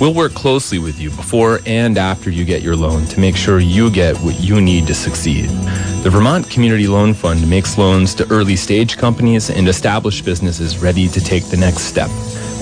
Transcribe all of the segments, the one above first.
We'll work closely with you before and after you get your loan to make sure you get what you need to succeed. The Vermont Community Loan Fund makes loans to early stage companies and established businesses ready to take the next step.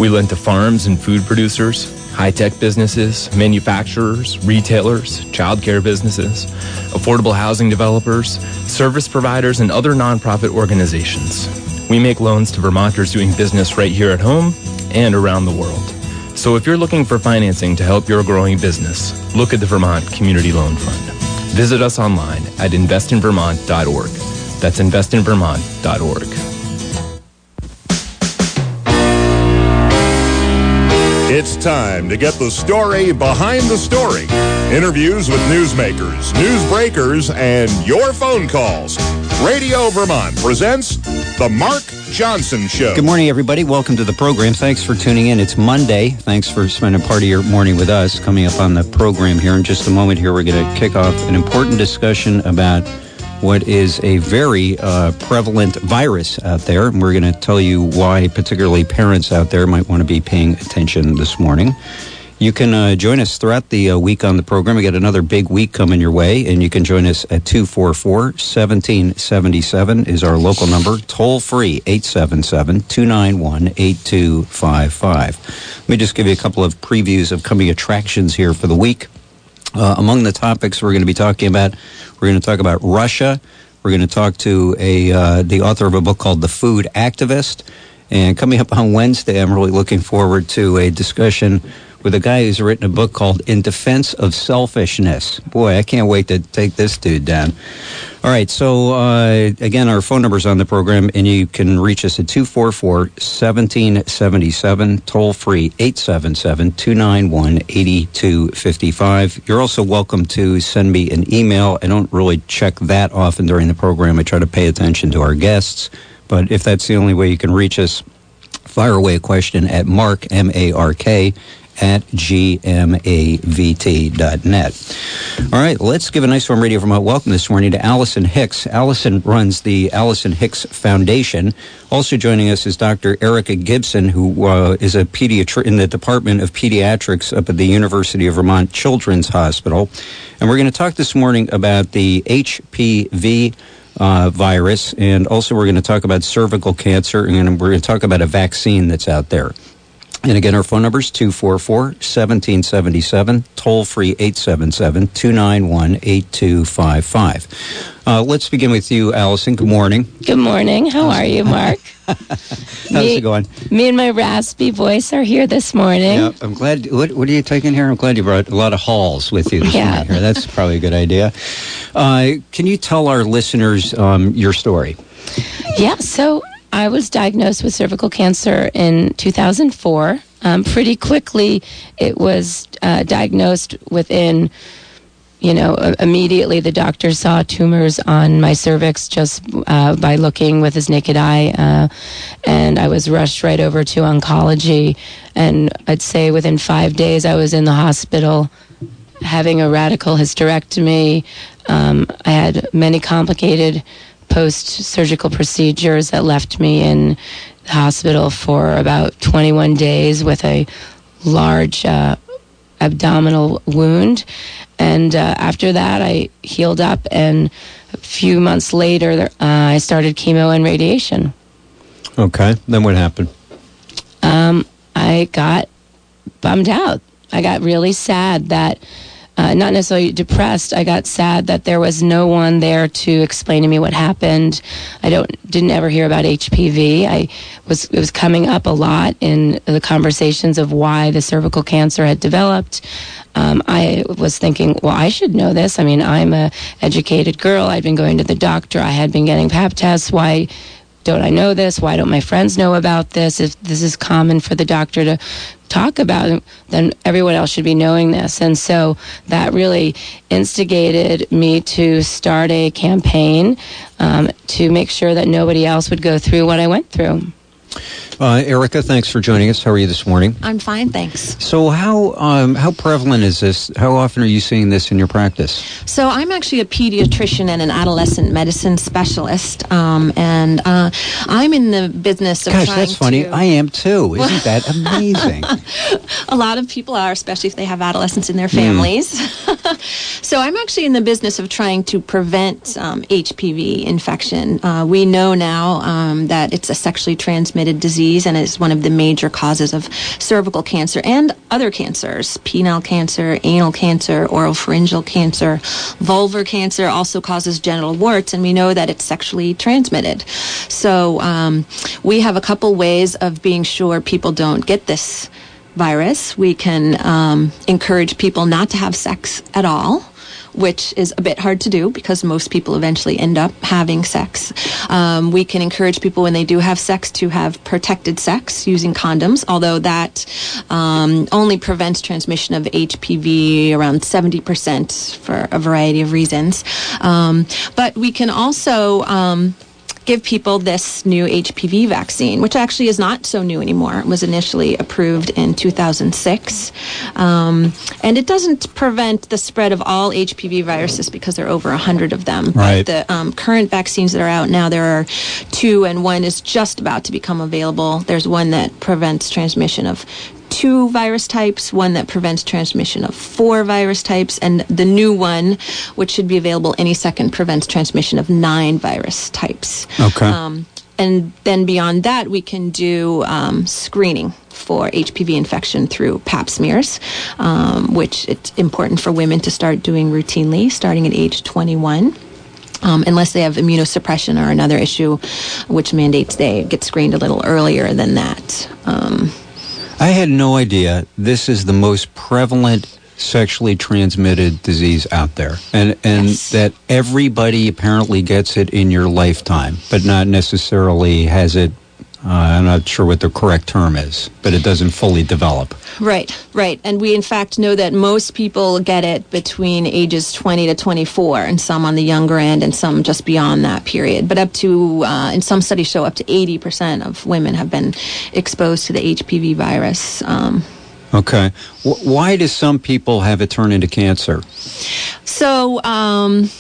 We lend to farms and food producers, high tech businesses, manufacturers, retailers, childcare businesses, affordable housing developers, service providers, and other nonprofit organizations. We make loans to Vermonters doing business right here at home and around the world. So if you're looking for financing to help your growing business, look at the Vermont Community Loan Fund. Visit us online at investinvermont.org. That's investinvermont.org. It's time to get the story behind the story. Interviews with newsmakers, newsbreakers, and your phone calls. Radio Vermont presents The Mark Johnson Show. Good morning, everybody. Welcome to the program. Thanks for tuning in. It's Monday. Thanks for spending part of your morning with us. Coming up on the program here in just a moment, here we're going to kick off an important discussion about what is a very uh, prevalent virus out there. And we're going to tell you why, particularly parents out there, might want to be paying attention this morning. You can uh, join us throughout the uh, week on the program. We got another big week coming your way, and you can join us at 244 1777 is our local number. Toll free 877 291 8255. Let me just give you a couple of previews of coming attractions here for the week. Uh, among the topics we're going to be talking about, we're going to talk about Russia. We're going to talk to a uh, the author of a book called The Food Activist. And coming up on Wednesday, I'm really looking forward to a discussion with a guy who's written a book called In Defense of Selfishness. Boy, I can't wait to take this dude down. All right, so uh, again, our phone number's on the program, and you can reach us at 244 1777, toll free 877 291 8255. You're also welcome to send me an email. I don't really check that often during the program. I try to pay attention to our guests, but if that's the only way you can reach us, fire away a question at mark, M A R K, at gmavt.net. All right, let's give a nice warm radio Vermont welcome this morning to Allison Hicks. Allison runs the Allison Hicks Foundation. Also joining us is Dr. Erica Gibson, who uh, is a pediatrician in the Department of Pediatrics up at the University of Vermont Children's Hospital. And we're going to talk this morning about the HPV uh, virus, and also we're going to talk about cervical cancer, and we're going to talk about a vaccine that's out there. And again, our phone number is 244 1777, toll free 877 291 8255. Uh, let's begin with you, Allison. Good morning. Good morning. How are you, Mark? How's me, it going? Me and my raspy voice are here this morning. Yeah, I'm glad. What, what, are you taking here? I'm glad you brought a lot of Halls with you this yeah. morning here. That's probably a good idea. Uh, can you tell our listeners um, your story? Yeah, so I was diagnosed with cervical cancer in 2004. Um, pretty quickly, it was uh, diagnosed within, you know, immediately the doctor saw tumors on my cervix just uh, by looking with his naked eye. Uh, and I was rushed right over to oncology. And I'd say within five days, I was in the hospital having a radical hysterectomy. Um, I had many complicated post surgical procedures that left me in the hospital for about 21 days with a large uh, abdominal wound. And uh, after that, I healed up, and a few months later, uh, I started chemo and radiation. Okay. Then what happened? Um, I got bummed out. I got really sad that uh, not necessarily depressed. I got sad that there was no one there to explain to me what happened. I don't didn't ever hear about HPV. I was it was coming up a lot in the conversations of why the cervical cancer had developed. Um, I was thinking, well, I should know this. I mean, I'm a educated girl. I'd been going to the doctor. I had been getting Pap tests. Why? Don't I know this? Why don't my friends know about this? If this is common for the doctor to talk about, then everyone else should be knowing this. And so that really instigated me to start a campaign um, to make sure that nobody else would go through what I went through. Uh, Erica, thanks for joining us. How are you this morning? I'm fine, thanks. So, how um, how prevalent is this? How often are you seeing this in your practice? So, I'm actually a pediatrician and an adolescent medicine specialist, um, and uh, I'm in the business of Gosh, trying that's funny. to. I am too. Isn't that amazing? a lot of people are, especially if they have adolescents in their Hmm. families. so I'm actually in the business of trying to prevent um, HPV infection. Uh, we know now um, that it's a sexually transmitted disease and is one of the major causes of cervical cancer and other cancers, penile cancer, anal cancer, oropharyngeal cancer, vulvar cancer also causes genital warts, and we know that it's sexually transmitted. So um, we have a couple ways of being sure people don't get this virus. We can um, encourage people not to have sex at all. Which is a bit hard to do because most people eventually end up having sex. Um, we can encourage people when they do have sex to have protected sex using condoms, although that um, only prevents transmission of HPV around 70% for a variety of reasons. Um, but we can also um, give people this new HPV vaccine, which actually is not so new anymore. It was initially approved in 2006. Um, and it doesn't prevent the spread of all HPV viruses because there are over 100 of them. Right. But the um, current vaccines that are out now, there are two, and one is just about to become available. There's one that prevents transmission of two virus types, one that prevents transmission of four virus types, and the new one, which should be available any second, prevents transmission of nine virus types. Okay. Um, and then beyond that, we can do um, screening for HPV infection through pap smears, um, which it's important for women to start doing routinely, starting at age 21. Um, unless they have immunosuppression or another issue, which mandates they get screened a little earlier than that. I had no idea this is the most prevalent sexually transmitted disease out there, and and Yes. that everybody apparently gets it in your lifetime, but not necessarily has it. Uh, I'm not sure what the correct term is, but it doesn't fully develop. Right, right. And we, in fact, know that most people get it between ages 20 to 24, and some on the younger end, and some just beyond that period. But up to, uh, in some studies show up to 80% of women have been exposed to the HPV virus. Um, Okay, w- why do some people have it turn into cancer? So, um,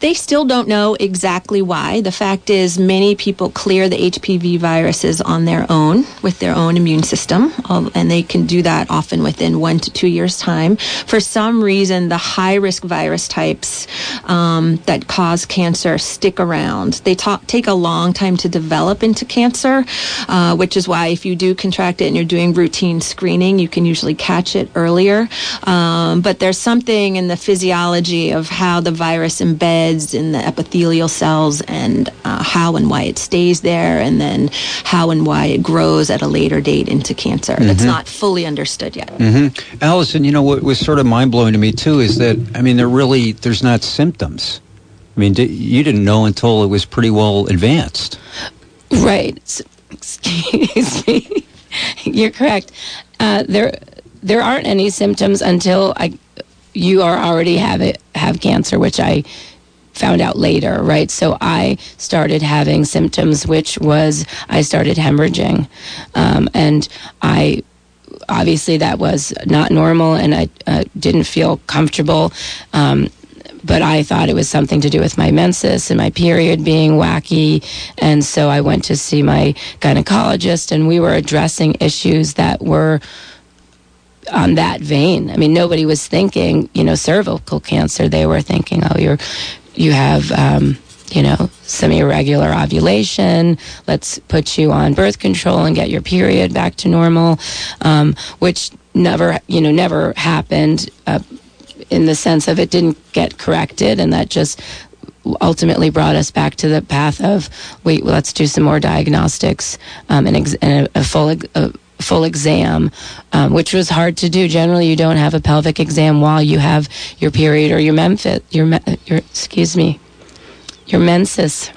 they still don't know exactly why. The fact is, many people clear the HPV viruses on their own with their own immune system, and they can do that often within one to two years' time. For some reason, the high risk virus types um, that cause cancer stick around. They ta- take a long time to develop into cancer, uh, which is why if you do contract it and you're doing routine screening, you can usually catch it earlier. Um, but there's something in the physiology of how the virus embeds in the epithelial cells and uh, how and why it stays there, and then how and why it grows at a later date into cancer. That's not fully understood yet. Allison, you know what was sort of mind blowing to me too is that I mean there really there's not symptoms. I mean, you didn't know until it was pretty well advanced. Right. Excuse me. You're correct. Uh, there, there aren't any symptoms until I, you are already have it have cancer, which I found out later. Right. So I started having symptoms, which was I started hemorrhaging, um, and I obviously that was not normal, and I uh, didn't feel comfortable. Um, but I thought it was something to do with my menses and my period being wacky. And so I went to see my gynecologist, and we were addressing issues that were on that vein. I mean, nobody was thinking, you know, cervical cancer. They were thinking, oh, you're, you have, um, you know, some irregular ovulation. Let's put you on birth control and get your period back to normal, um, which never, you know, never happened. Uh, in the sense of it didn't get corrected, and that just ultimately brought us back to the path of wait, let's do some more diagnostics um, and, ex- and a, a full a full exam, um, which was hard to do. Generally, you don't have a pelvic exam while you have your period or your menfit, your your excuse me, your menses.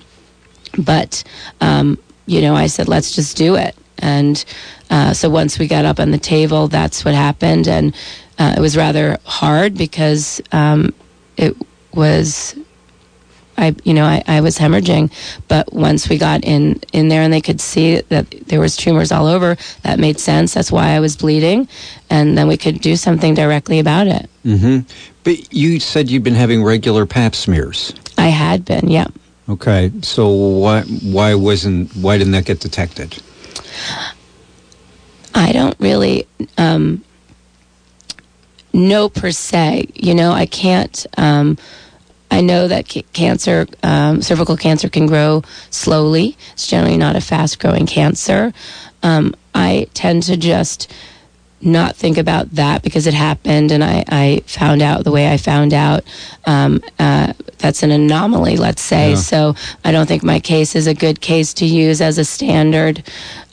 But um, you know, I said, let's just do it. And uh, so once we got up on the table, that's what happened. And uh, it was rather hard because um, it was I you know I, I was hemorrhaging, but once we got in in there and they could see that there was tumors all over, that made sense. That's why I was bleeding, and then we could do something directly about it. Mm-hmm. But you said you've been having regular Pap smears. I had been, yeah. Okay, so why why wasn't why didn't that get detected? I don't really um, know per se. You know, I can't. Um, I know that ca- cancer, um, cervical cancer, can grow slowly. It's generally not a fast-growing cancer. Um, I tend to just not think about that because it happened and I, I found out the way I found out. Um, uh, that's an anomaly, let's say. Yeah. So I don't think my case is a good case to use as a standard.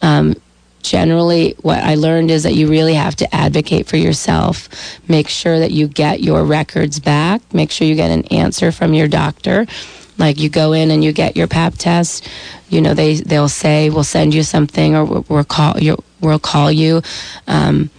Um, generally, what I learned is that you really have to advocate for yourself. Make sure that you get your records back. Make sure you get an answer from your doctor. Like you go in and you get your pap test, you know they they'll say we'll send you something or we'll, call you we'll call you. Um,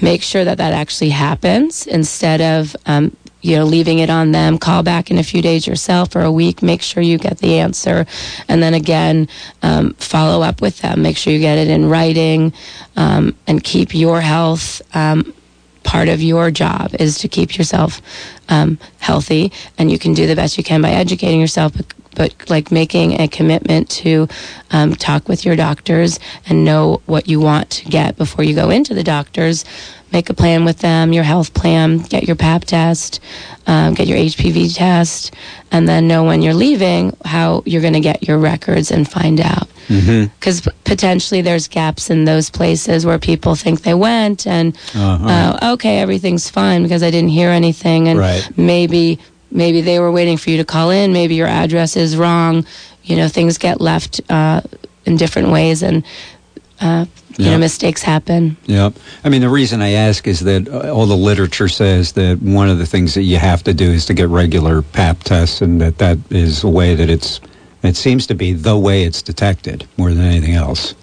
make sure that that actually happens instead of um, you know leaving it on them. Call back in a few days yourself or a week. Make sure you get the answer. And then again um, follow up with them. Make sure you get it in writing um, and keep your health um, part of your job is to keep yourself um, healthy. And you can do the best you can by educating yourself but, but like making a commitment to um, talk with your doctors and know what you want to get before you go into the doctors make a plan with them your health plan get your pap test um, get your hpv test and then know when you're leaving how you're going to get your records and find out because potentially there's gaps in those places where people think they went and Uh-huh. uh, okay everything's fine because i didn't hear anything and Right. maybe maybe they were waiting for you to call in maybe your address is wrong you know things get left uh, in different ways and uh, you Yeah. know mistakes happen Yep. I mean, the reason I ask is that all the literature says that one of the things that you have to do is to get regular PAP tests, and that that is a way that it's. It seems to be the way it's detected more than anything else.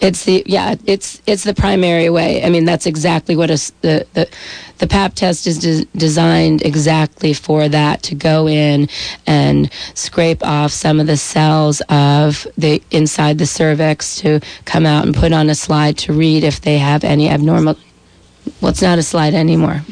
It's the yeah, it's it's the primary way. I mean, that's exactly what a the the the PAP test is de- designed exactly for that to go in and scrape off some of the cells of the inside the cervix to come out and put on a slide to read if they have any abnormal. Well, it's not a slide anymore,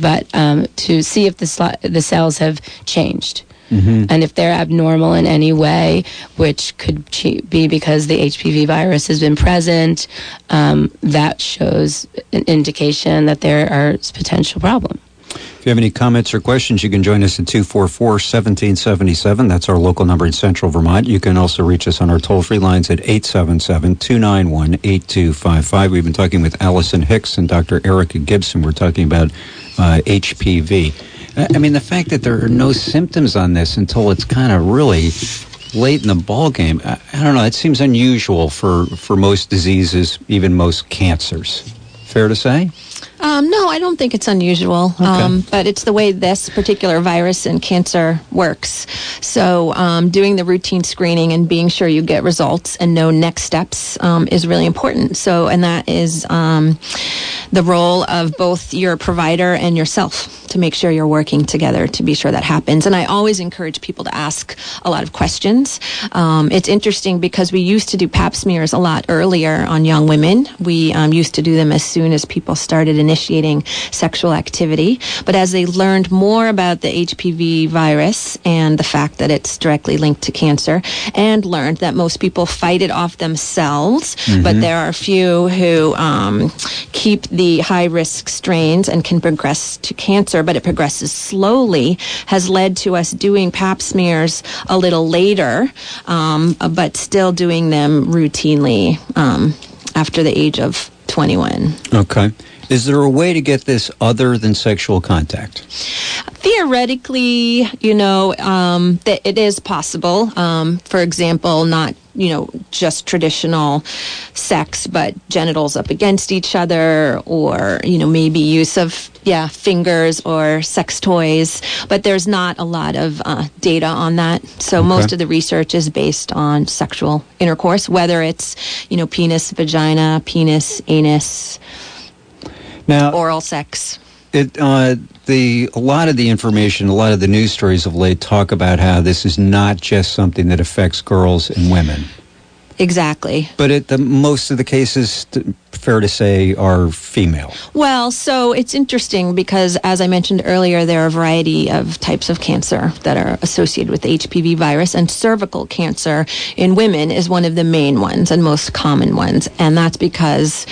but um, to see if the sli- the cells have changed. And if they're abnormal in any way, which could be because the HPV virus has been present, um, that shows an indication that there are potential problem. If you have any comments or questions, you can join us at 244 1777. That's our local number in central Vermont. You can also reach us on our toll free lines at 877 291 8255. We've been talking with Allison Hicks and Dr. Erica Gibson. We're talking about uh, HPV. I mean, the fact that there are no symptoms on this until it's kind of really late in the ball game. I, I don't know. It seems unusual for, for most diseases, even most cancers. Fair to say? Um, no, I don't think it's unusual, um, but it's the way this particular virus and cancer works. So, um, doing the routine screening and being sure you get results and know next steps um, is really important. So, and that is um, the role of both your provider and yourself to make sure you're working together to be sure that happens. And I always encourage people to ask a lot of questions. Um, it's interesting because we used to do pap smears a lot earlier on young women. We um, used to do them as soon as people started initiating sexual activity. But as they learned more about the HPV virus and the fact that it's directly linked to cancer, and learned that most people fight it off themselves, but there are a few who um, keep the high risk strains and can progress to cancer, but it progresses slowly, has led to us doing pap smears a little later, um, but still doing them routinely um, after the age of 21. Okay. Is there a way to get this other than sexual contact? theoretically, you know, um, that it is possible. Um, for example, not you know just traditional sex, but genitals up against each other, or you know maybe use of yeah fingers or sex toys. But there's not a lot of uh, data on that. So most of the research is based on sexual intercourse, whether it's you know penis, vagina, penis, anus, Now, oral sex. It uh, the a lot of the information, a lot of the news stories of late talk about how this is not just something that affects girls and women. Exactly. But it, the, most of the cases, fair to say, are female. Well, so it's interesting because, as I mentioned earlier, there are a variety of types of cancer that are associated with the HPV virus, and cervical cancer in women is one of the main ones and most common ones. And that's because,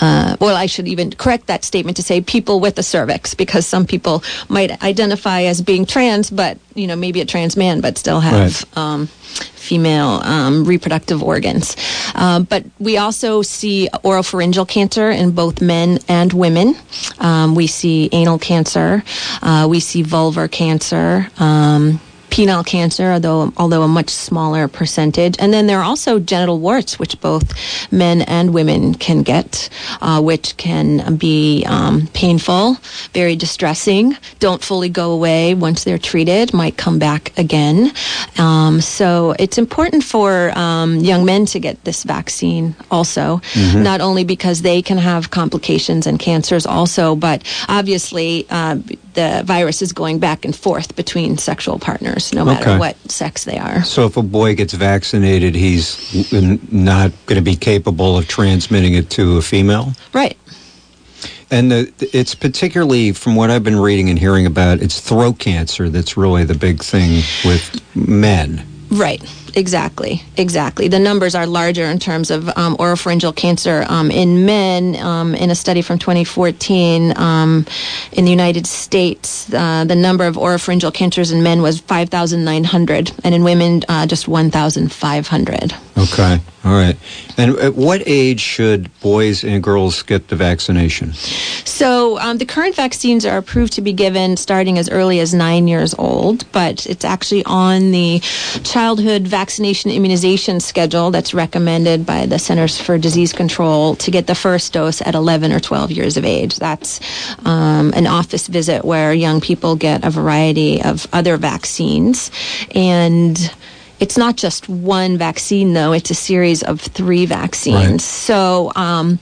uh, well, I should even correct that statement to say people with a cervix, because some people might identify as being trans, but, you know, maybe a trans man, but still have. Right. Um, female um, reproductive organs. Uh, but we also see oropharyngeal cancer in both men and women. Um, we see anal cancer. Uh, we see vulvar cancer. Um, penile cancer, although although a much smaller percentage, and then there are also genital warts, which both men and women can get, uh, which can be um, painful, very distressing, don't fully go away once they're treated, might come back again. Um, so it's important for um, young men to get this vaccine also, not only because they can have complications and cancers also, but obviously uh, the virus is going back and forth between sexual partners, no matter Okay. what sex they are. So if a boy gets vaccinated, he's not going to be capable of transmitting it to a female. Right. And the, it's particularly, from what I've been reading and hearing about, it's throat cancer that's really the big thing with men. Right. Exactly. Exactly. The numbers are larger in terms of um, oropharyngeal cancer um, in men. Um, in a study from 2014 um, in the United States, uh, the number of oropharyngeal cancers in men was 5,900, and in women, uh, just 1,500. Okay. All right. And at what age should boys and girls get the vaccination? So um, the current vaccines are approved to be given starting as early as nine years old, but it's actually on the childhood vaccination immunization schedule that's recommended by the Centers for Disease Control to get the first dose at 11 or 12 years of age. That's um, an office visit where young people get a variety of other vaccines and it's not just one vaccine though it's a series of three vaccines Right. so um,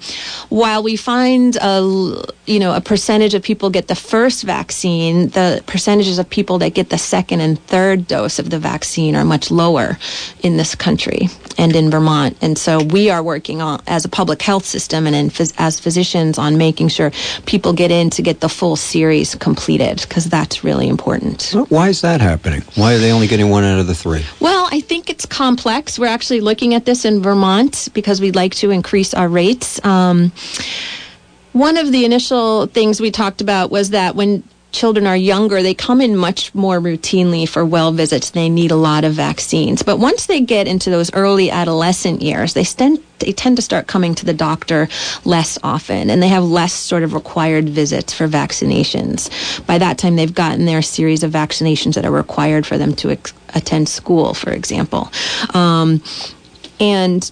while we find a you know a percentage of people get the first vaccine the percentages of people that get the second and third dose of the vaccine are much lower in this country and in Vermont and so we are working on as a public health system and in, phys- as physicians on making sure people get in to get the full series completed because that's really important Why is that happening? Why are they only getting one out of the three? well, I think it's complex. We're actually looking at this in Vermont because we'd like to increase our rates. Um, one of the initial things we talked about was that when children are younger, they come in much more routinely for well visits. They need a lot of vaccines. But once they get into those early adolescent years, they tend, they tend to start coming to the doctor less often and they have less sort of required visits for vaccinations. By that time, they've gotten their series of vaccinations that are required for them to ex- attend school, for example. Um, and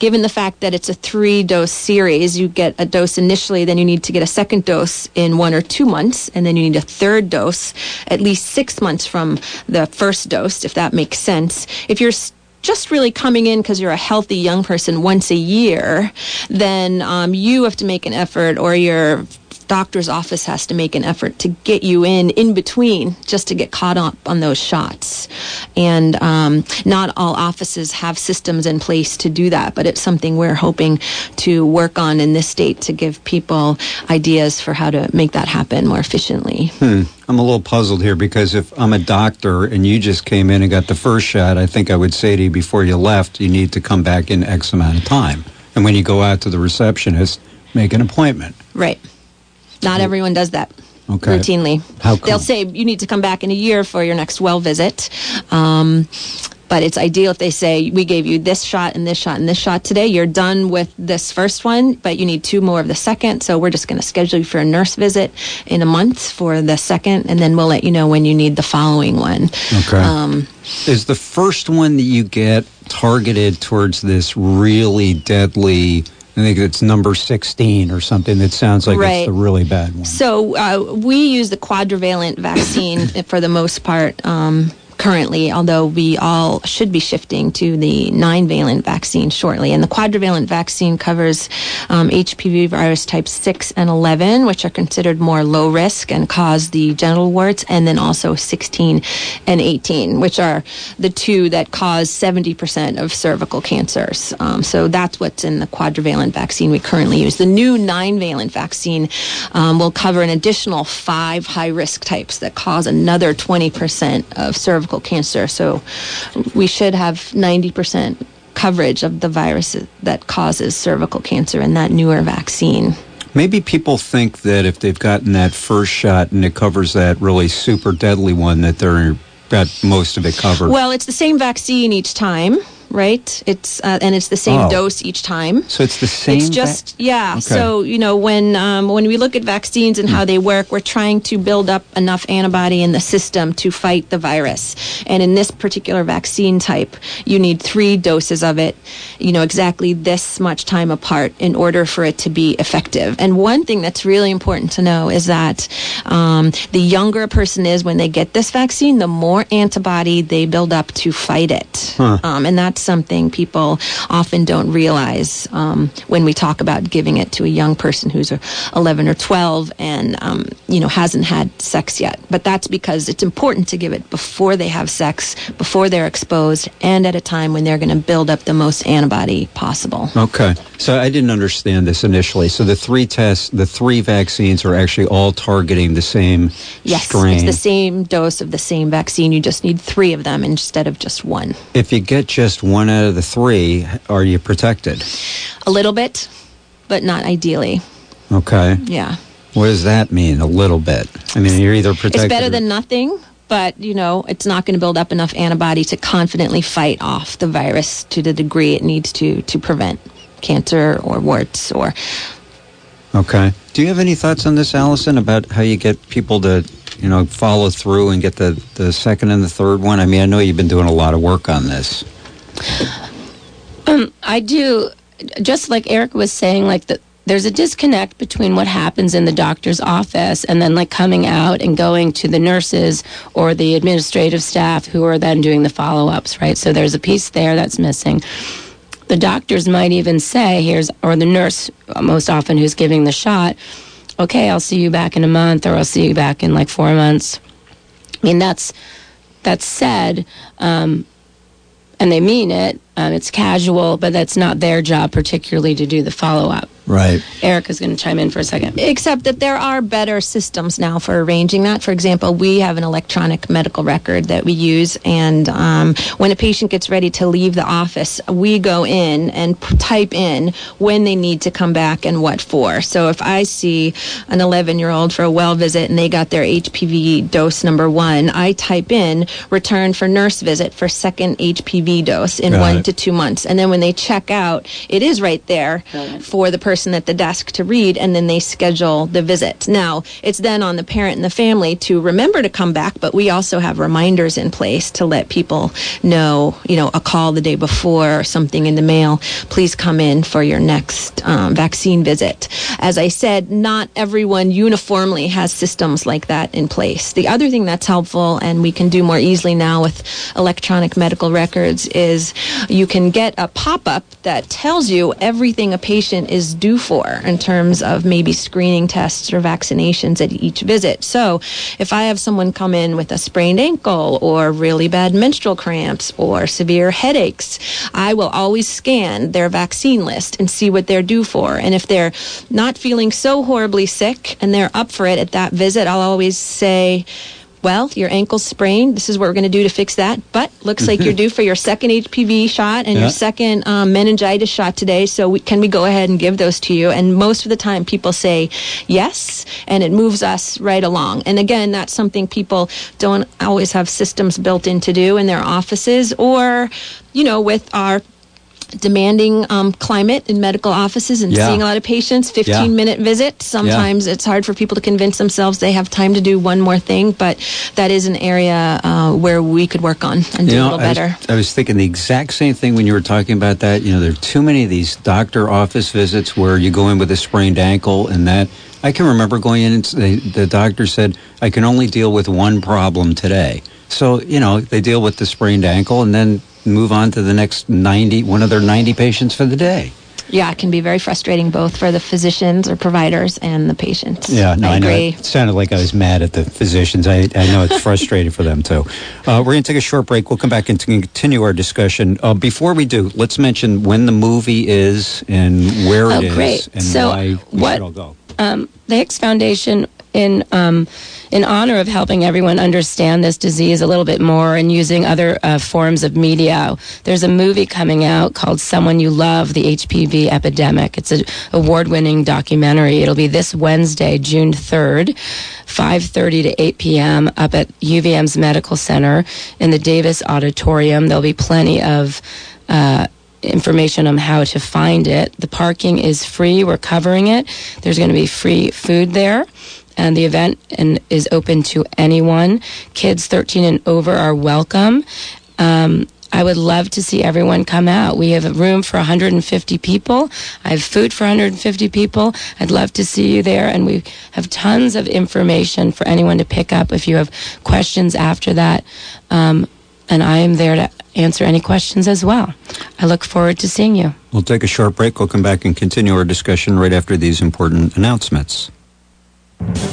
given the fact that it's a three dose series, you get a dose initially, then you need to get a second dose in one or two months, and then you need a third dose at least six months from the first dose, if that makes sense. If you're just really coming in because you're a healthy young person once a year, then um, you have to make an effort, or your doctor's office has to make an effort to get you in in between just to get caught up on those shots. And um, not all offices have systems in place to do that, but it's something we're hoping to work on in this state to give people ideas for how to make that happen more efficiently. I'm a little puzzled here because if I'm a doctor and you just came in and got the first shot, I think I would say to you before you left, you need to come back in X amount of time. And when you go out to the receptionist, make an appointment. Right. Not everyone does that Okay. routinely. How come? They'll say you need to come back in a year for your next well visit. Um, but it's ideal if they say we gave you this shot and this shot and this shot today. You're done with this first one, but you need two more of the second. So we're just going to schedule you for a nurse visit in a month for the second, and then we'll let you know when you need the following one. Okay. Um, Is the first one that you get targeted towards this really deadly? I think it's number 16 or something that sounds like Right. it's the really bad one. So uh, we use the quadrivalent vaccine for the most part. Um, currently, although we all should be shifting to the nine valent vaccine shortly. And the quadrivalent vaccine covers um, HPV virus types 6 and 11, which are considered more low risk and cause the genital warts, and then also 16 and 18, which are the two that cause 70% of cervical cancers. Um, so that's what's in the quadrivalent vaccine we currently use. The new nine valent vaccine um, will cover an additional five high risk types that cause another 20% of cervical cancer. So we should have 90% coverage of the virus that causes cervical cancer in that newer vaccine. Maybe people think that if they've gotten that first shot and it covers that really super deadly one, that they're got most of it covered. Well, it's the same vaccine each time right? It's uh, and it's the same oh. dose each time. So it's the same. It's just va- yeah. Okay. So you know when um, when we look at vaccines and mm. how they work, we're trying to build up enough antibody in the system to fight the virus. And in this particular vaccine type, you need three doses of it. You know exactly this much time apart in order for it to be effective. And one thing that's really important to know is that um, the younger a person is when they get this vaccine, the more antibody they build up to fight it. Huh. Um, and that's something people often don't realize um, when we talk about giving it to a young person who's 11 or 12 and um, you know hasn't had sex yet. But that's because it's important to give it before they have sex, before they're exposed, and at a time when they're going to build up the most antibody possible. Okay, so I didn't understand this initially. So the three tests, the three vaccines, are actually all targeting the same yes, strain. it's the same dose of the same vaccine. You just need three of them instead of just one. If you get just one out of the three, are you protected? A little bit, but not ideally. Okay. Yeah. What does that mean? A little bit. I mean, you're either protected. It's better than nothing, but you know, it's not going to build up enough antibody to confidently fight off the virus to the degree it needs to to prevent cancer or warts or. Okay. Do you have any thoughts on this, Allison, about how you get people to you know follow through and get the the second and the third one? I mean, I know you've been doing a lot of work on this. Um, I do, just like Eric was saying, like the, there's a disconnect between what happens in the doctor's office and then like coming out and going to the nurses or the administrative staff who are then doing the follow-ups, right? So there's a piece there that's missing. The doctors might even say, here's, or the nurse most often who's giving the shot, okay, I'll see you back in a month or I'll see you back in like four months. I mean, that's, that's said, um, and they mean it. Um, it's casual, but that's not their job, particularly to do the follow up. Right. Erica's going to chime in for a second. Except that there are better systems now for arranging that. For example, we have an electronic medical record that we use, and um, when a patient gets ready to leave the office, we go in and p- type in when they need to come back and what for. So if I see an 11 year old for a well visit and they got their HPV dose number one, I type in return for nurse visit for second HPV dose in got one it. to two months. And then when they check out, it is right there for the person person at the desk to read, and then they schedule the visit. Now, it's then on the parent and the family to remember to come back, but we also have reminders in place to let people know, you know, a call the day before or something in the mail. Please come in for your next um, vaccine visit. As I said, not everyone uniformly has systems like that in place. The other thing that's helpful, and we can do more easily now with electronic medical records, is you can get a pop up that tells you everything a patient is due for in terms of maybe screening tests or vaccinations at each visit. So if I have someone come in with a sprained ankle or really bad menstrual cramps or severe headaches, I will always scan their vaccine list and see what they're due for. And if they're not feeling so horribly sick and they're up for it at that visit, I'll always say, well, your ankle's sprained. This is what we're going to do to fix that. But looks like you're due for your second HPV shot and yeah. your second um, meningitis shot today. So we, can we go ahead and give those to you? And most of the time, people say yes, and it moves us right along. And again, that's something people don't always have systems built in to do in their offices or, you know, with our demanding um, climate in medical offices and yeah. seeing a lot of patients 15 yeah. minute visit sometimes yeah. it's hard for people to convince themselves they have time to do one more thing but that is an area uh, where we could work on and you do know, a little better I was, I was, thinking the exact same thing when you were talking about that you know there are too many of these doctor office visits where you go in with a sprained ankle and that I can remember going in and the, the doctor said I can only deal with one problem today So, you know, they deal with the sprained ankle and then move on to the next 90, one of their 90 patients for the day. Yeah, it can be very frustrating both for the physicians or providers and the patients. Yeah, no, I, I know. agree. It sounded like I was mad at the physicians. I, I know it's frustrating for them too. Uh, we're going to take a short break. We'll come back and continue our discussion. Uh, before we do, let's mention when the movie is and where Oh, it is great. and So why we what- should all go. um, the Hicks Foundation, in um, in honor of helping everyone understand this disease a little bit more and using other uh, forms of media, there's a movie coming out called "Someone You Love: The HPV Epidemic." It's an award-winning documentary. It'll be this Wednesday, June 3rd, 5:30 to 8 p.m. up at UVM's Medical Center in the Davis Auditorium. There'll be plenty of uh, information on how to find it. The parking is free. We're covering it. There's going to be free food there. And the event and is open to anyone. Kids 13 and over are welcome. Um, I would love to see everyone come out. We have a room for 150 people. I have food for 150 people. I'd love to see you there. And we have tons of information for anyone to pick up if you have questions after that. Um, and I am there to answer any questions as well. I look forward to seeing you. We'll take a short break. We'll come back and continue our discussion right after these important announcements.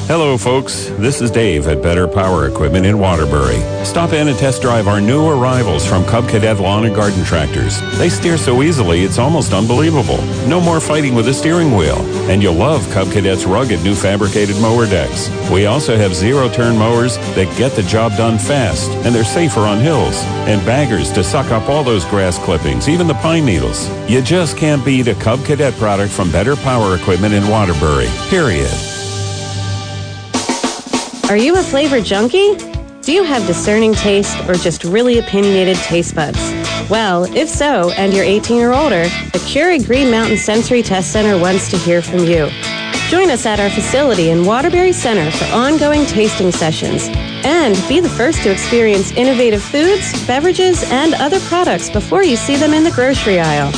Hello, folks. This is Dave at Better Power Equipment in Waterbury. Stop in and test drive our new arrivals from Cub Cadet Lawn and Garden Tractors. They steer so easily, it's almost unbelievable. No more fighting with the steering wheel. And you'll love Cub Cadet's rugged new fabricated mower decks. We also have zero turn mowers that get the job done fast, and they're safer on hills. And baggers to suck up all those grass clippings, even the pine needles. You just can't beat a Cub Cadet product from Better Power Equipment in Waterbury. Period. Are you a flavor junkie? Do you have discerning taste or just really opinionated taste buds? Well, if so, and you're 18 or older, the Keurig Green Mountain Sensory Test Center wants to hear from you. Join us at our facility in Waterbury Center for ongoing tasting sessions and be the first to experience innovative foods, beverages, and other products before you see them in the grocery aisle.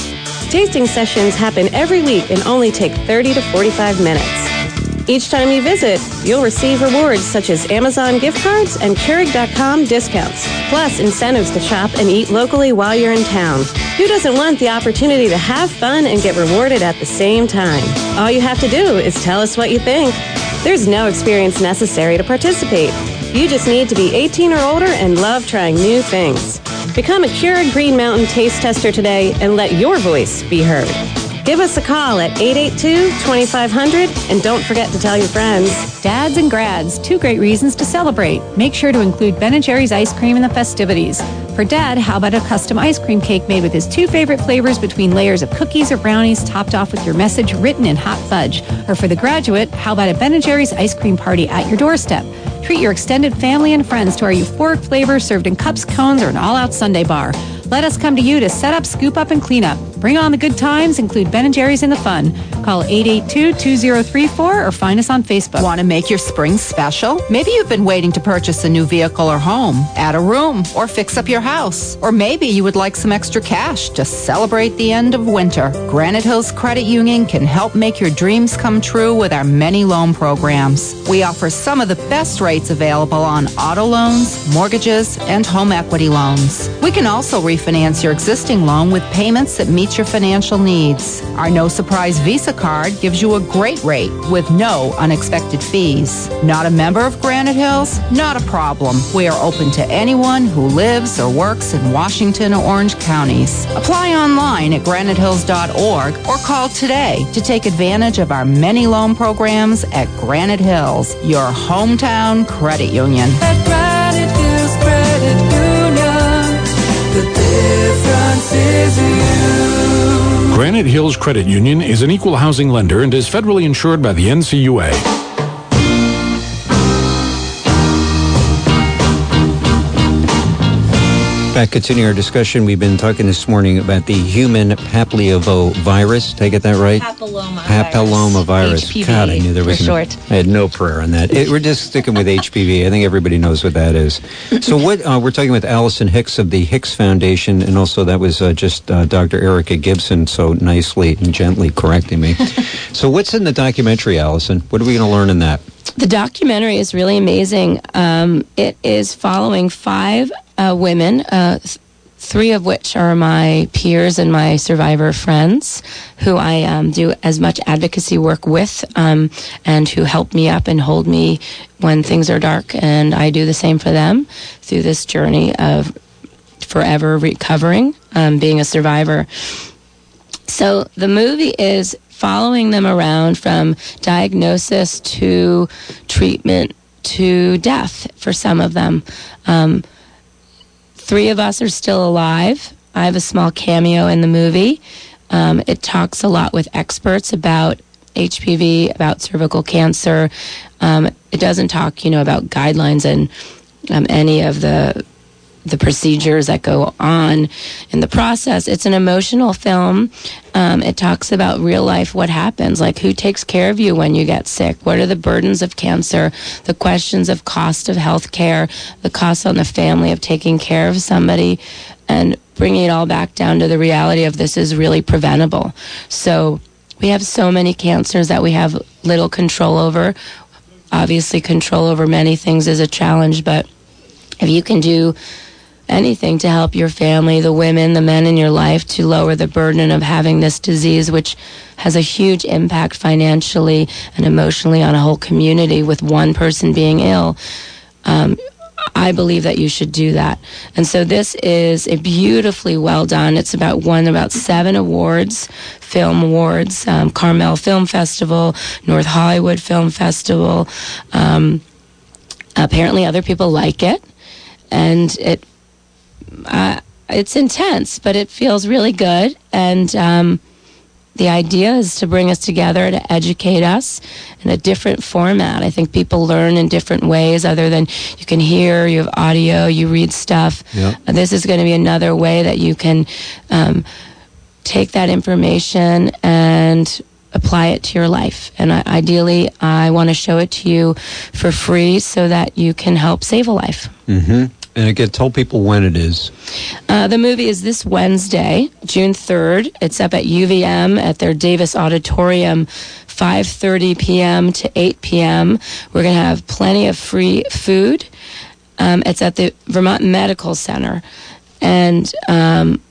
Tasting sessions happen every week and only take 30 to 45 minutes. Each time you visit, you'll receive rewards such as Amazon gift cards and Keurig.com discounts, plus incentives to shop and eat locally while you're in town. Who doesn't want the opportunity to have fun and get rewarded at the same time? All you have to do is tell us what you think. There's no experience necessary to participate. You just need to be 18 or older and love trying new things. Become a Keurig Green Mountain taste tester today and let your voice be heard. Give us a call at 882-2500 and don't forget to tell your friends. Dads and grads, two great reasons to celebrate. Make sure to include Ben & Jerry's ice cream in the festivities. For dad, how about a custom ice cream cake made with his two favorite flavors between layers of cookies or brownies topped off with your message written in hot fudge? Or for the graduate, how about a Ben & Jerry's ice cream party at your doorstep? Treat your extended family and friends to our euphoric flavors served in cups, cones, or an all-out Sunday bar. Let us come to you to set up, scoop up, and clean up. Bring on the good times, include Ben & Jerry's in the fun. Call 882-2034 or find us on Facebook. Want to make your spring special? Maybe you've been waiting to purchase a new vehicle or home, add a room, or fix up your house. Or maybe you would like some extra cash to celebrate the end of winter. Granite Hills Credit Union can help make your dreams come true with our many loan programs. We offer some of the best rates available on auto loans, mortgages, and home equity loans. We can also refinance your existing loan with payments that meet your financial needs. Our no surprise Visa card gives you a great rate with no unexpected fees. Not a member of Granite Hills? Not a problem. We are open to anyone who lives or works in Washington or Orange counties. Apply online at granitehills.org or call today to take advantage of our many loan programs at Granite Hills, your hometown credit union. Granite Hills Credit Union is an equal housing lender and is federally insured by the NCUA. Back, continuing our discussion. We've been talking this morning about the human papillovirus. Did I get that right? Papillomavirus. HPV God, I knew there was for an- short. I had no prayer on that. It- we're just sticking with HPV. I think everybody knows what that is. So, what uh, we're talking with Allison Hicks of the Hicks Foundation, and also that was uh, just uh, Dr. Erica Gibson, so nicely and gently correcting me. so, what's in the documentary, Allison? What are we going to learn in that? The documentary is really amazing. Um, it is following five uh, women, uh, th- three of which are my peers and my survivor friends, who I um, do as much advocacy work with, um, and who help me up and hold me when things are dark. And I do the same for them through this journey of forever recovering, um, being a survivor. So the movie is following them around from diagnosis to treatment to death for some of them. Um, three of us are still alive. I have a small cameo in the movie. Um, it talks a lot with experts about HPV, about cervical cancer. Um, it doesn't talk, you know, about guidelines and um, any of the the procedures that go on in the process. It's an emotional film. Um, it talks about real life, what happens, like who takes care of you when you get sick, what are the burdens of cancer, the questions of cost of health care, the cost on the family of taking care of somebody, and bringing it all back down to the reality of this is really preventable. So we have so many cancers that we have little control over. Obviously, control over many things is a challenge, but if you can do anything to help your family, the women, the men in your life to lower the burden of having this disease, which has a huge impact financially and emotionally on a whole community with one person being ill. Um, I believe that you should do that. And so this is a beautifully well done. It's about won about seven awards, film awards, um, Carmel Film Festival, North Hollywood Film Festival. Um, apparently, other people like it, and it uh, it's intense, but it feels really good. And um, the idea is to bring us together to educate us in a different format. I think people learn in different ways, other than you can hear, you have audio, you read stuff. Uh, This is going to be another way that you can um, take that information and apply it to your life. And I, ideally, I want to show it to you for free so that you can help save a life. Mm-hmm. And again, tell people when it is. Uh, the movie is this Wednesday, June 3rd. It's up at UVM at their Davis Auditorium, 5.30 p.m. to 8 p.m. We're going to have plenty of free food. Um, it's at the Vermont Medical Center. And um,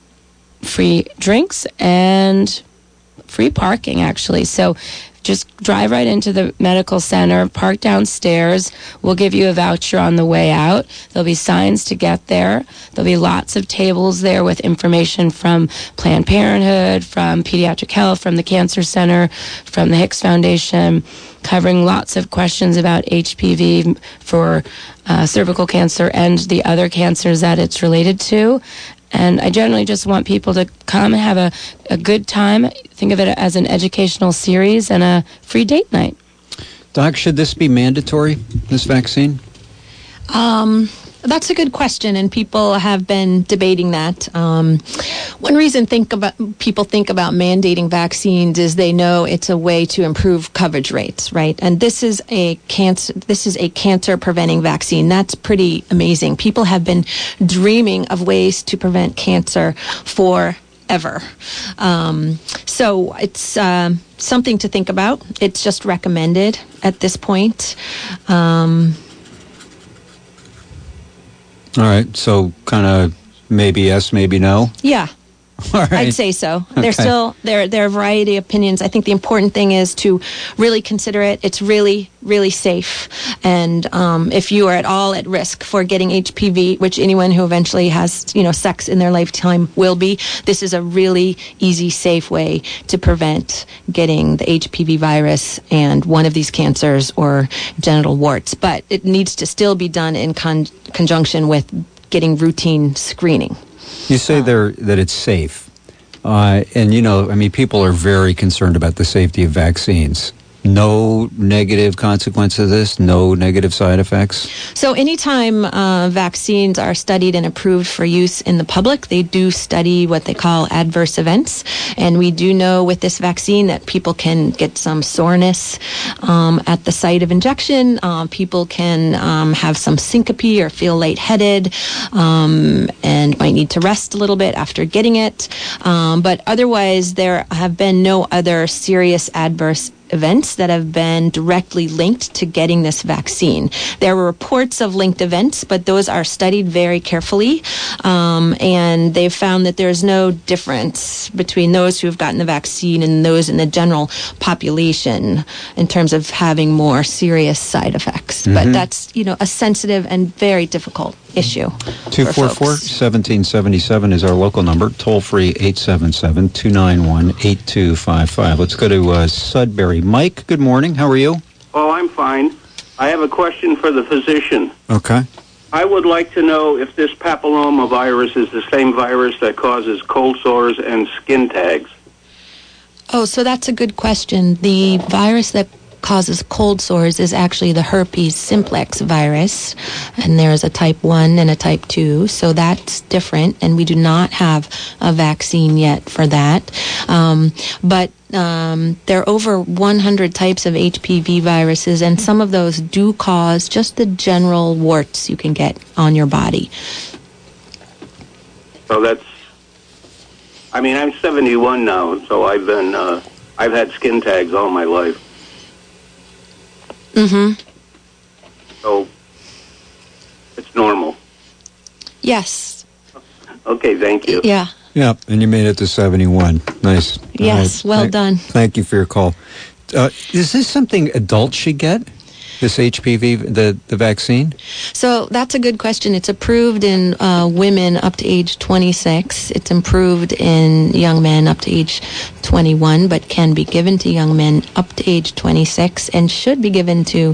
free drinks and free parking, actually. So just drive right into the medical center, park downstairs. We'll give you a voucher on the way out. There'll be signs to get there. There'll be lots of tables there with information from Planned Parenthood, from Pediatric Health, from the Cancer Center, from the Hicks Foundation, covering lots of questions about HPV for uh, cervical cancer and the other cancers that it's related to. And I generally just want people to come and have a, a good time. Think of it as an educational series and a free date night. Doc, should this be mandatory, this vaccine? Um, that's a good question, and people have been debating that. Um, one reason think about people think about mandating vaccines is they know it's a way to improve coverage rates, right? And this is a cancer. This is a cancer preventing vaccine. That's pretty amazing. People have been dreaming of ways to prevent cancer for ever. Um, so it's um, something to think about. It's just recommended at this point. Um, All right, so kind of maybe yes, maybe no. yeah. Right. I'd say so. Okay. There's still there there are a variety of opinions. I think the important thing is to really consider it. It's really really safe, and um, if you are at all at risk for getting HPV, which anyone who eventually has you know sex in their lifetime will be, this is a really easy, safe way to prevent getting the HPV virus and one of these cancers or genital warts. But it needs to still be done in con- conjunction with getting routine screening. You say there that it's safe, uh, and you know, I mean, people are very concerned about the safety of vaccines. No negative consequence of this, no negative side effects. So, anytime uh, vaccines are studied and approved for use in the public, they do study what they call adverse events. And we do know with this vaccine that people can get some soreness um, at the site of injection. Uh, people can um, have some syncope or feel lightheaded um, and might need to rest a little bit after getting it. Um, but otherwise, there have been no other serious adverse events that have been directly linked to getting this vaccine. There were reports of linked events, but those are studied very carefully, um, and they've found that there's no difference between those who have gotten the vaccine and those in the general population in terms of having more serious side effects. But Mhm. that's you know a sensitive and very difficult issue. for 244 folks. 1777 is our local number. Toll free 877 291 8255. Let's go to uh, Sudbury. Mike, good morning. How are you? Oh, I'm fine. I have a question for the physician. Okay. I would like to know if this papilloma virus is the same virus that causes cold sores and skin tags. Oh, so that's a good question. The virus that causes cold sores is actually the herpes simplex virus, and there's a type 1 and a type 2, so that's different, and we do not have a vaccine yet for that. Um, but um, there are over 100 types of HPV viruses, and some of those do cause just the general warts you can get on your body. So that's. I mean, I'm 71 now, so I've been. Uh, I've had skin tags all my life. Mm-hmm. So it's normal. Yes. Okay, thank you. Yeah. Yeah, and you made it to 71. Nice. Yes, well thank- done. Thank you for your call. Uh, is this something adults should get? This HPV, the, the vaccine? So that's a good question. It's approved in uh, women up to age 26. It's improved in young men up to age 21, but can be given to young men up to age 26 and should be given to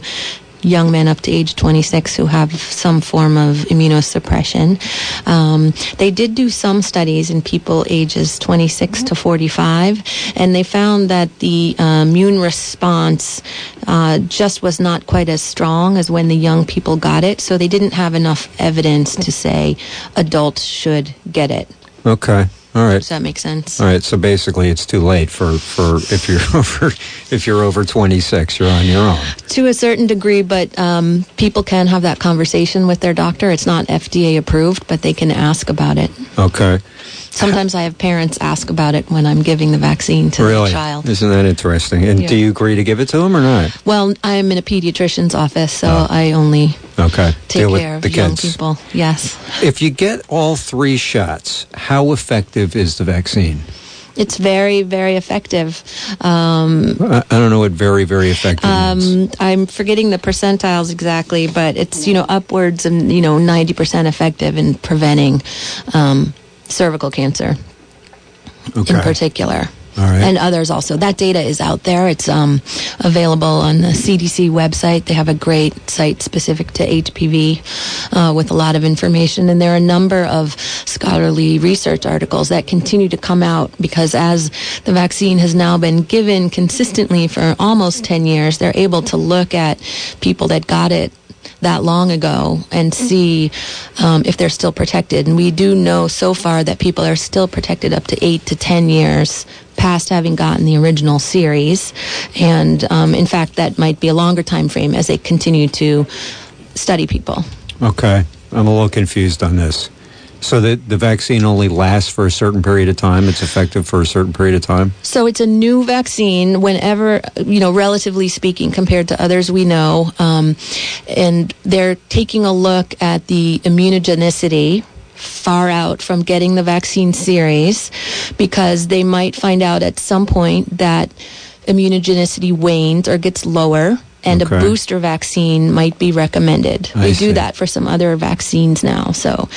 young men up to age 26 who have some form of immunosuppression. Um, they did do some studies in people ages 26 to 45, and they found that the uh, immune response uh, just was not quite as strong as when the young people got it. So they didn't have enough evidence to say adults should get it. Okay. All right. Does that make sense? All right. So basically, it's too late for, for if you're over if you're over 26, you're on your own. To a certain degree, but um, people can have that conversation with their doctor. It's not FDA approved, but they can ask about it. Okay. Sometimes I have parents ask about it when I'm giving the vaccine to really? the child. Isn't that interesting? And Yeah. do you agree to give it to them or not? Well, I'm in a pediatrician's office, so I only Okay. take Oh. Deal with care of the young kids. people. Yes. If you get all three shots, how effective is the vaccine? It's very, very effective. Um, I, I don't know what very, very effective means. um, I'm forgetting the percentiles exactly, but it's you know upwards and you know 90% effective in preventing um, cervical cancer Okay. in particular. All right. And others also. That data is out there. It's um, available on the CDC website. They have a great site specific to HPV uh, with a lot of information. And there are a number of scholarly research articles that continue to come out because as the vaccine has now been given consistently for almost 10 years, they're able to look at people that got it that long ago and see um, if they're still protected. And we do know so far that people are still protected up to eight to ten years past having gotten the original series. And um, in fact, that might be a longer time frame as they continue to study people. Okay. I'm a little confused on this. So the, the vaccine only lasts for a certain period of time? It's effective for a certain period of time? So it's a new vaccine whenever, you know, relatively speaking, compared to others we know. Um, and they're taking a look at the immunogenicity far out from getting the vaccine series because they might find out at some point that immunogenicity wanes or gets lower and Okay. a booster vaccine might be recommended. I they see. do that for some other vaccines now. So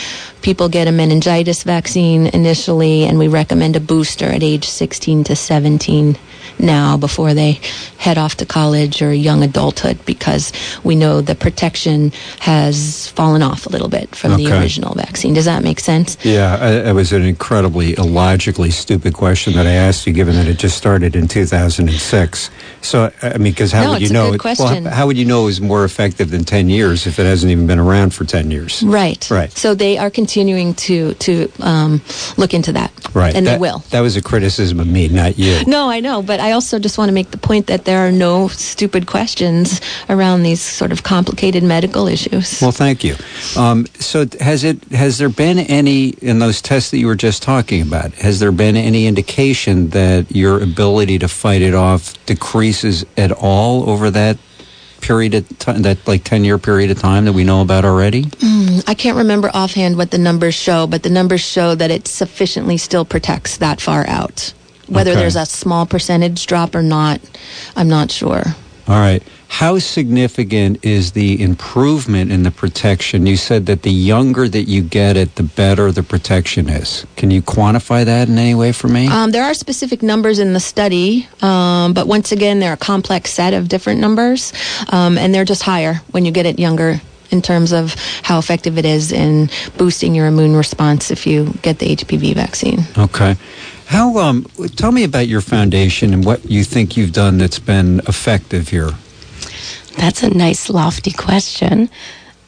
people get a meningitis vaccine initially, and we recommend a booster at age 16 to 17 now before they head off to college or young adulthood because we know the protection has fallen off a little bit from the original vaccine. Does that make sense? Yeah, it was an incredibly illogically stupid question that I asked you, given that it just started in 2006. So, I mean, because how No, would you know? it- Well, how would you know it was more effective than 10 years if it hasn't even been around for 10 years? Right. Right. So they are continuing to to um, look into that. Right. And that, they will. That was a criticism of me, not you. No, I know, but I also just want to make the point that there are no stupid questions around these sort of complicated medical issues. Well, thank you. Um, so, has it has there been any in those tests that you were just talking about? Has there been any indication that your ability to fight it off decreases at all over that period of time, that like ten year period of time that we know about already? Mm, I can't remember offhand what the numbers show, but the numbers show that it sufficiently still protects that far out. Whether Okay. there's a small percentage drop or not, I'm not sure. All right. How significant is the improvement in the protection? You said that the younger that you get it, the better the protection is. Can you quantify that in any way for me? Um, there are specific numbers in the study, um, but once again, they're a complex set of different numbers, um, and they're just higher when you get it younger in terms of how effective it is in boosting your immune response if you get the HPV vaccine. Okay. How um tell me about your foundation and what you think you've done that's been effective here. That's a nice, lofty question.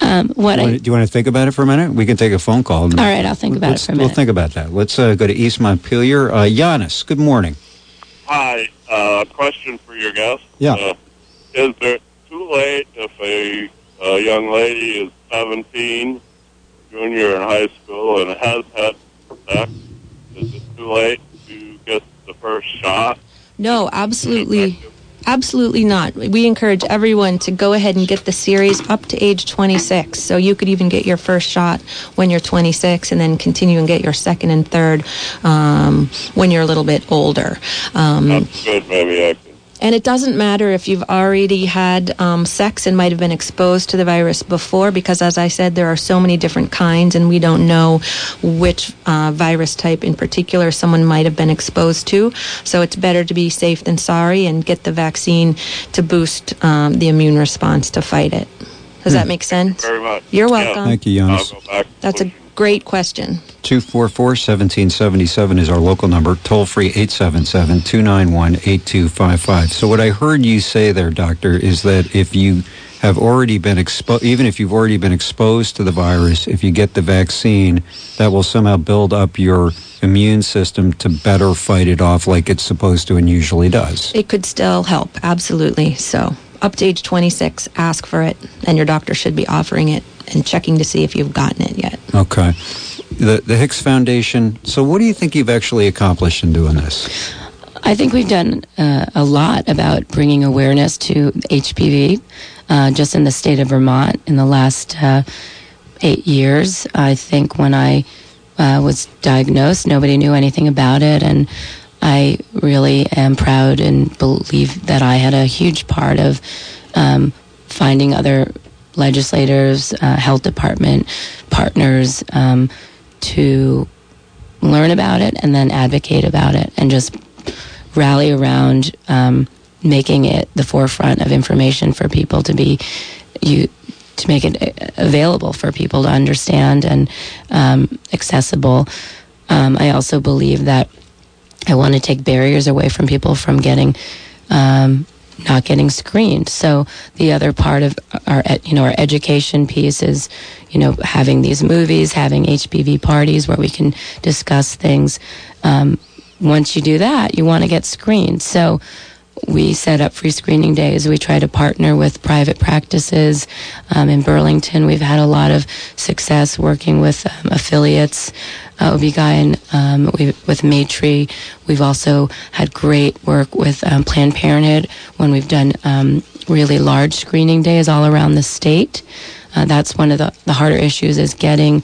Um, what Do you, I wanna, do you want to think about it for a minute? We can take a phone call. All right, I'll think about it for a We'll think about that. Let's uh, go to East Montpelier. Uh, Giannis, good morning. Hi, uh, question for your guest. Yeah. Uh, is it too late if a, a young lady is 17, junior in high school, and has had sex? Is it too late to get the first shot? No, absolutely. Absolutely not. We encourage everyone to go ahead and get the series up to age 26. So you could even get your first shot when you're 26 and then continue and get your second and third um, when you're a little bit older. Um, That's good. Maybe I. and it doesn't matter if you've already had um, sex and might have been exposed to the virus before, because as I said, there are so many different kinds, and we don't know which uh, virus type in particular someone might have been exposed to. So it's better to be safe than sorry and get the vaccine to boost um, the immune response to fight it. Does that make sense? Very much. You're Yeah. welcome. Thank you, Giannis. I'll go back. That's a great question. 244-1777 is our local number. Toll free 877-291-8255. So what I heard you say there, doctor, is that if you have already been exposed, even if you've already been exposed to the virus, if you get the vaccine, that will somehow build up your immune system to better fight it off like it's supposed to and usually does. It could still help, absolutely. So, up to age 26, ask for it, and your doctor should be offering it and checking to see if you've gotten it yet. Okay. The the Hicks Foundation. So what do you think you've actually accomplished in doing this? I think we've done uh, a lot about bringing awareness to HPV uh, just in the state of Vermont in the last uh, eight years. I think when I uh, was diagnosed, nobody knew anything about it, and I really am proud and believe that I had a huge part of um, finding other legislators, uh, health department partners um, to learn about it and then advocate about it and just rally around um, making it the forefront of information for people to be you to make it uh, available for people to understand and um, accessible. Um, I also believe that I want to take barriers away from people from getting um, not getting screened. So the other part of our you know our education piece is you know having these movies, having HPV parties where we can discuss things. Um, once you do that, you want to get screened. So we set up free screening days. We try to partner with private practices. Um, in Burlington, we've had a lot of success working with um, affiliates, uh, OB-GYN, um, with Maitri. We've also had great work with um, Planned Parenthood when we've done um, really large screening days all around the state. Uh, that's one of the, the harder issues is getting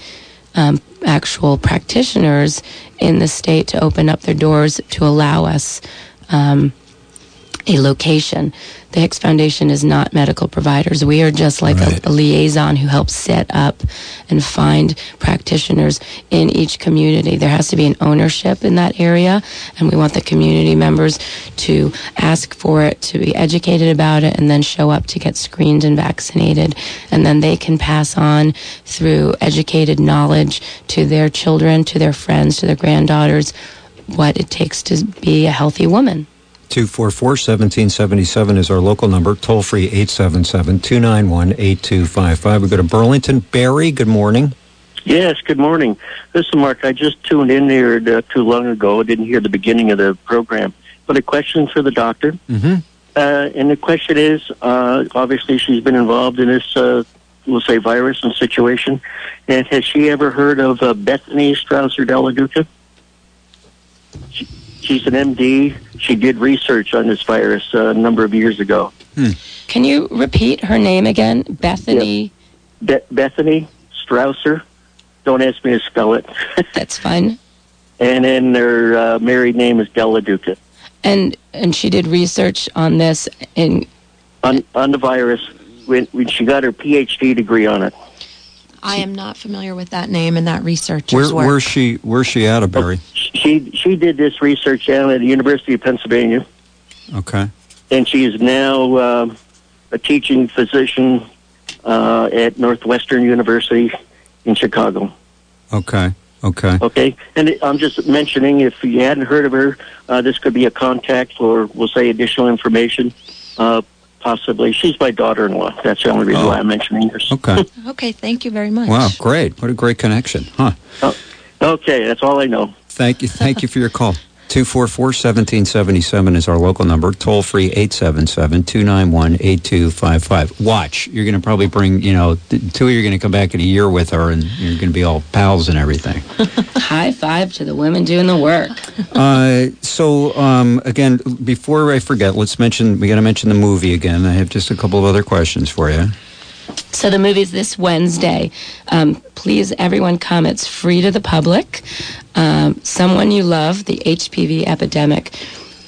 um, actual practitioners in the state to open up their doors to allow us um, a location. the Hicks Foundation is not medical providers. We are just like a, a liaison who helps set up and find practitioners in each community. There has to be an ownership in that area, and we want the community members to ask for it, to be educated about it, and then show up to get screened and vaccinated. And then they can pass on through educated knowledge to their children, to their friends, to their granddaughters, what it takes to be a healthy woman. 244 1777 is our local number. Toll free 877 291 8255. We go to Burlington. Barry, good morning. Yes, good morning. Listen, Mark, I just tuned in here uh, too long ago. I didn't hear the beginning of the program. But a question for the doctor. Mm-hmm. Uh, and the question is uh, obviously, she's been involved in this, uh, we'll say, virus and situation. And has she ever heard of uh, Bethany Strausser Della Duca? She, she's an MD. She did research on this virus uh, a number of years ago. Can you repeat her name again? Bethany. Be- Bethany Strausser. Don't ask me to spell it. That's fine. And then her uh, married name is Della Duca. And and she did research on this in On, on the virus, when, when she got her PhD degree on it. I am not familiar with that name and that research. Where, where's she? Where's she out of Barry? She she did this research down at the University of Pennsylvania, Okay. and she is now um a teaching physician uh, at Northwestern University in Chicago. Okay. Okay. Okay, and I'm just mentioning if you hadn't heard of her, uh, this could be a contact or we'll say additional information. Uh, possibly, she's my daughter-in-law. That's the only reason Oh. why I'm mentioning her. Okay. Okay, thank you very much. Wow. Great. What a great connection. Huh. Oh, okay, that's all I know. Thank you. Thank you for your call. 244 1777 is our local number. Toll free 877 291 8255. Watch. You're going to probably bring, you know, th- two of you are going to come back in a year with her and you're going to be all pals and everything. high five to the women doing the work. uh, so, um, again, before I forget, let's mention, we got to mention the movie again. I have just a couple of other questions for you. So the movie's this Wednesday. Um, please, everyone, come. It's free to the public. Um, Someone You Love, the HPV epidemic.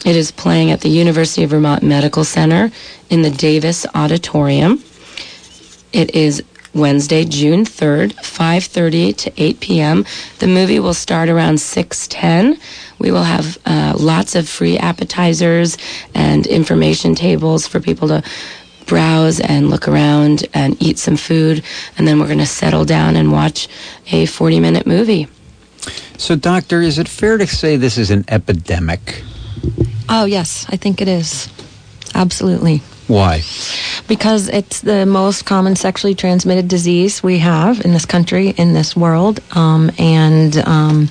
It is playing at the University of Vermont Medical Center in the Davis Auditorium. It is Wednesday, June 3rd, 5:30 to 8 p.m. The movie will start around 6:10. We will have uh, lots of free appetizers and information tables for people to browse and look around and eat some food, and then we're going to settle down and watch a 40-minute movie. So, Doctor, is it fair to say this is an epidemic? Oh, yes, I think it is. Absolutely. Why? Because it's the most common sexually transmitted disease we have in this country, in this world. Um, and, um,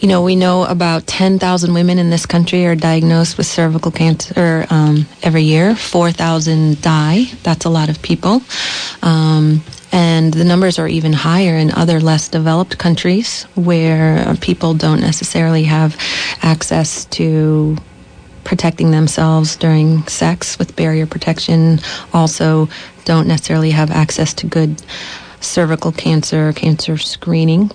you know, we know about 10,000 women in this country are diagnosed with cervical cancer um, every year. 4,000 die. That's a lot of people. Um, and the numbers are even higher in other less developed countries where people don't necessarily have access to protecting themselves during sex with barrier protection. Also, don't necessarily have access to good cervical cancer, cancer screening.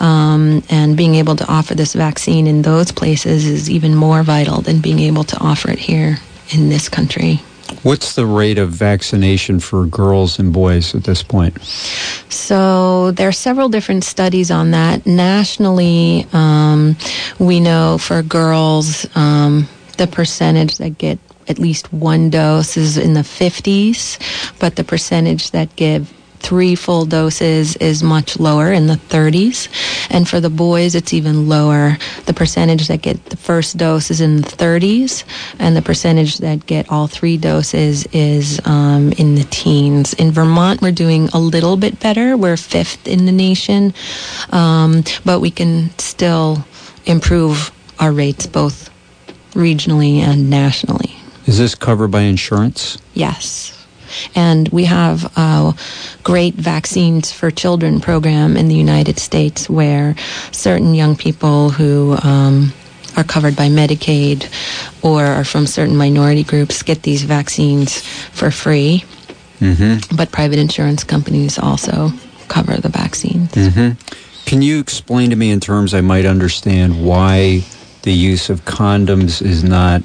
Um, and being able to offer this vaccine in those places is even more vital than being able to offer it here in this country. What's the rate of vaccination for girls and boys at this point? So there are several different studies on that. Nationally, um, we know for girls, um, the percentage that get at least one dose is in the 50s, but the percentage that give three full doses is much lower in the 30s. And for the boys, it's even lower. The percentage that get the first dose is in the 30s, and the percentage that get all three doses is um, in the teens. In Vermont, we're doing a little bit better. We're fifth in the nation, um, but we can still improve our rates both regionally and nationally. Is this covered by insurance? Yes. And we have a great vaccines for children program in the United States where certain young people who um, are covered by Medicaid or are from certain minority groups get these vaccines for free. Mm-hmm. But private insurance companies also cover the vaccines. Mm-hmm. Can you explain to me in terms I might understand why the use of condoms is not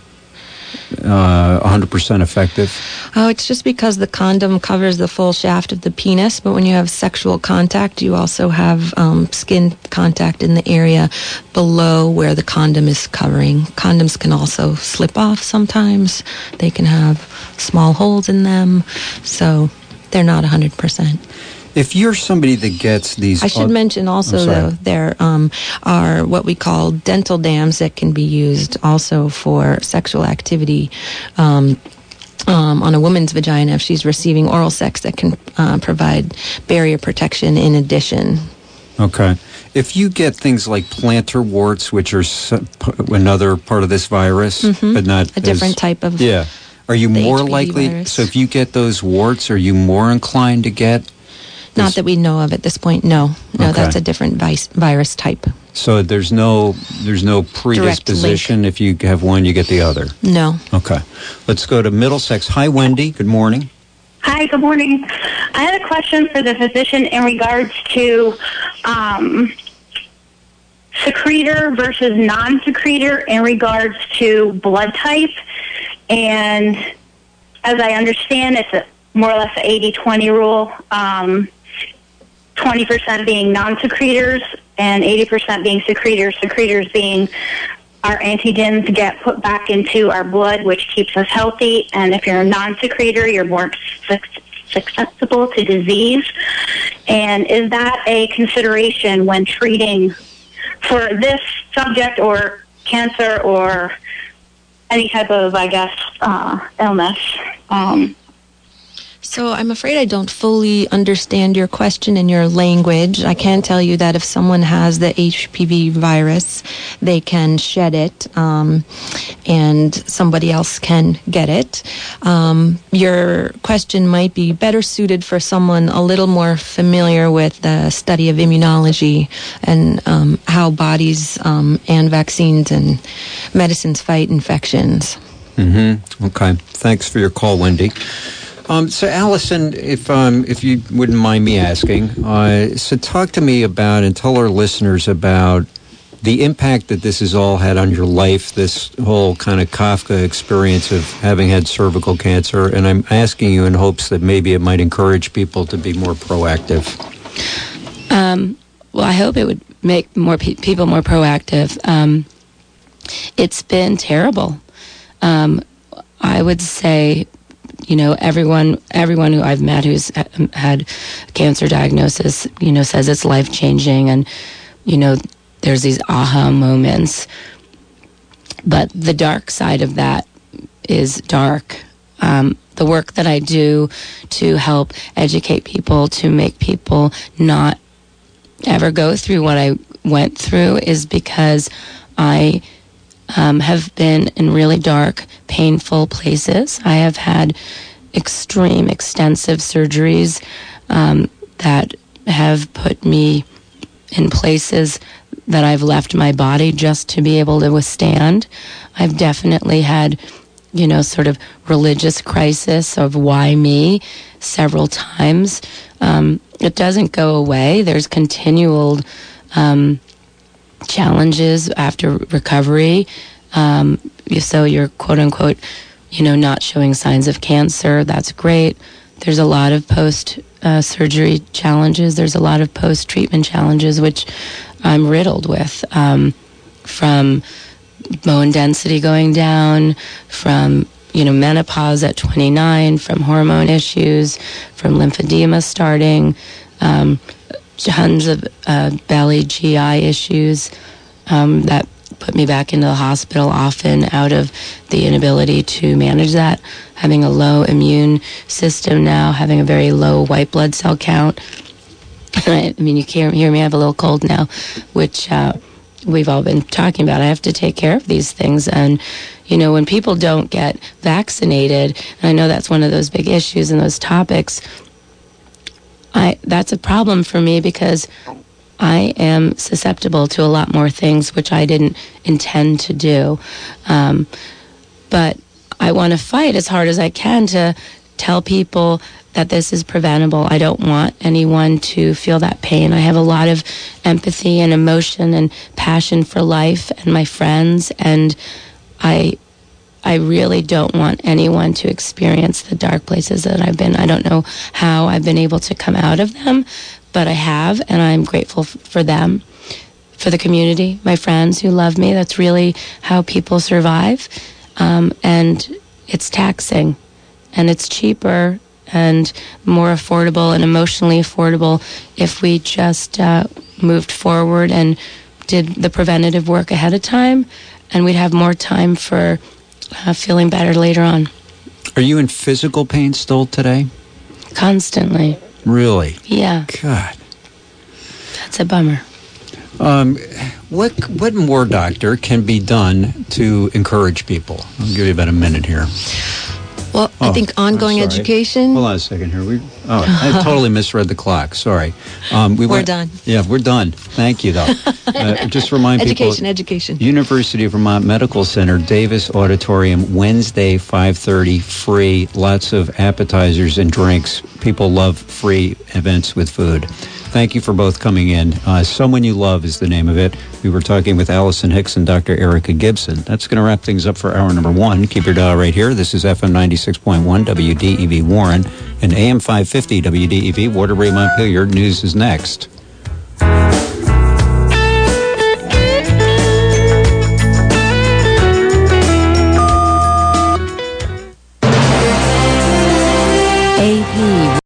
uh, 100% effective? Oh, it's just because the condom covers the full shaft of the penis, but when you have sexual contact, you also have um, skin contact in the area below where the condom is covering. Condoms can also slip off sometimes. They can have small holes in them, so they're not 100%. If you're somebody that gets these, I should mention also, though, there um, are what we call dental dams that can be used also for sexual activity. Um, um, on a woman's vagina, if she's receiving oral sex, that can uh, provide barrier protection in addition. Okay. If you get things like plantar warts, which are another part of this virus, Mhm. but not A different as- type of Yeah. Are you more HPV likely? virus. So if you get those warts, are you more inclined to get? Not that we know of at this point. No, no, Okay. that's a different vis- virus type. So there's no there's no predisposition. If you have one, you get the other. No. Okay. Let's go to Middlesex. Hi, Wendy. Good morning. Hi, good morning. I had a question for the physician in regards to um, secretor versus non-secretor in regards to blood type. And as I understand, it's a, more or less an 80-20 rule. Um, 20% being non-secretors and 80% being secretors. Secretors being our antigens get put back into our blood, which keeps us healthy. And if you're a non-secretor, you're more susceptible to disease. And is that a consideration when treating for this subject or cancer or any type of, I guess, uh, illness? Um, So I'm afraid I don't fully understand your question and your language. I can tell you that if someone has the HPV virus, they can shed it, um, and somebody else can get it. Um, your question might be better suited for someone a little more familiar with the study of immunology and um, how bodies um, and vaccines and medicines fight infections. Mm-hmm. Okay. Thanks for your call, Wendy. Um, so, Allison, if um, if you wouldn't mind me asking, uh, so talk to me about and tell our listeners about the impact that this has all had on your life. This whole kind of Kafka experience of having had cervical cancer, and I'm asking you in hopes that maybe it might encourage people to be more proactive. Um, well, I hope it would make more pe- people more proactive. Um, it's been terrible. Um, I would say, you know, everyone everyone who I've met who's had cancer diagnosis, you know, says it's life changing, and you know, there's these aha moments. But the dark side of that is dark. Um, the work that I do to help educate people, to make people not ever go through what I went through, is because I um, have been in really dark, painful places. I have had extreme, extensive surgeries um, that have put me in places that I've left my body just to be able to withstand. I've definitely had, you know, sort of religious crisis of why me several times. Um, it doesn't go away. There's continual um, challenges after recovery. Um, so you're quote unquote, you know, not showing signs of cancer. That's great. There's a lot of post uh, surgery challenges. There's a lot of post treatment challenges, which I'm riddled with um, from bone density going down, from you know menopause at 29, from hormone issues, from lymphedema starting, um, tons of uh, belly GI issues um, that put me back into the hospital often out of the inability to manage that. Having a low immune system now, having a very low white blood cell count. I mean, you can't hear me. I have a little cold now, which uh, we've all been talking about. I have to take care of these things. And, you know, when people don't get vaccinated, and I know that's one of those big issues and those topics, I that's a problem for me because I am susceptible to a lot more things which I didn't intend to do. Um, but I want to fight as hard as I can to tell people that this is preventable. I don't want anyone to feel that pain. I have a lot of empathy and emotion and passion for life and my friends, and I I really don't want anyone to experience the dark places that I've been. I don't know how I've been able to come out of them, but I have, and I'm grateful f- for them, for the community, my friends who love me. That's really how people survive. Um, and it's taxing, and it's cheaper and more affordable and emotionally affordable if we just uh, moved forward and did the preventative work ahead of time, and we'd have more time for uh, feeling better later on. Are you in physical pain still today? Constantly. Really? Yeah. God. That's a bummer. Um, what what more, doctor, can be done to encourage people? I'll give you about a minute here. Well, I Oh, think ongoing education. Hold on a second here. We oh, I totally misread the clock. Sorry. Um, we We're went- done. Yeah, we're done. Thank you, though. uh, just remind education, people. education. University of Vermont Medical Center, Davis Auditorium, Wednesday, 5.30, free. Lots of appetizers and drinks. People love free events with food. Thank you for both coming in. Uh, Someone You Love is the name of it. We were talking with Allison Hicks and Dr. Erica Gibson. That's going to wrap things up for hour number one. Keep your dial right here. This is FM 96.1 WDEV Warren and AM 550 WDEV Waterbury Montpelier. News is next.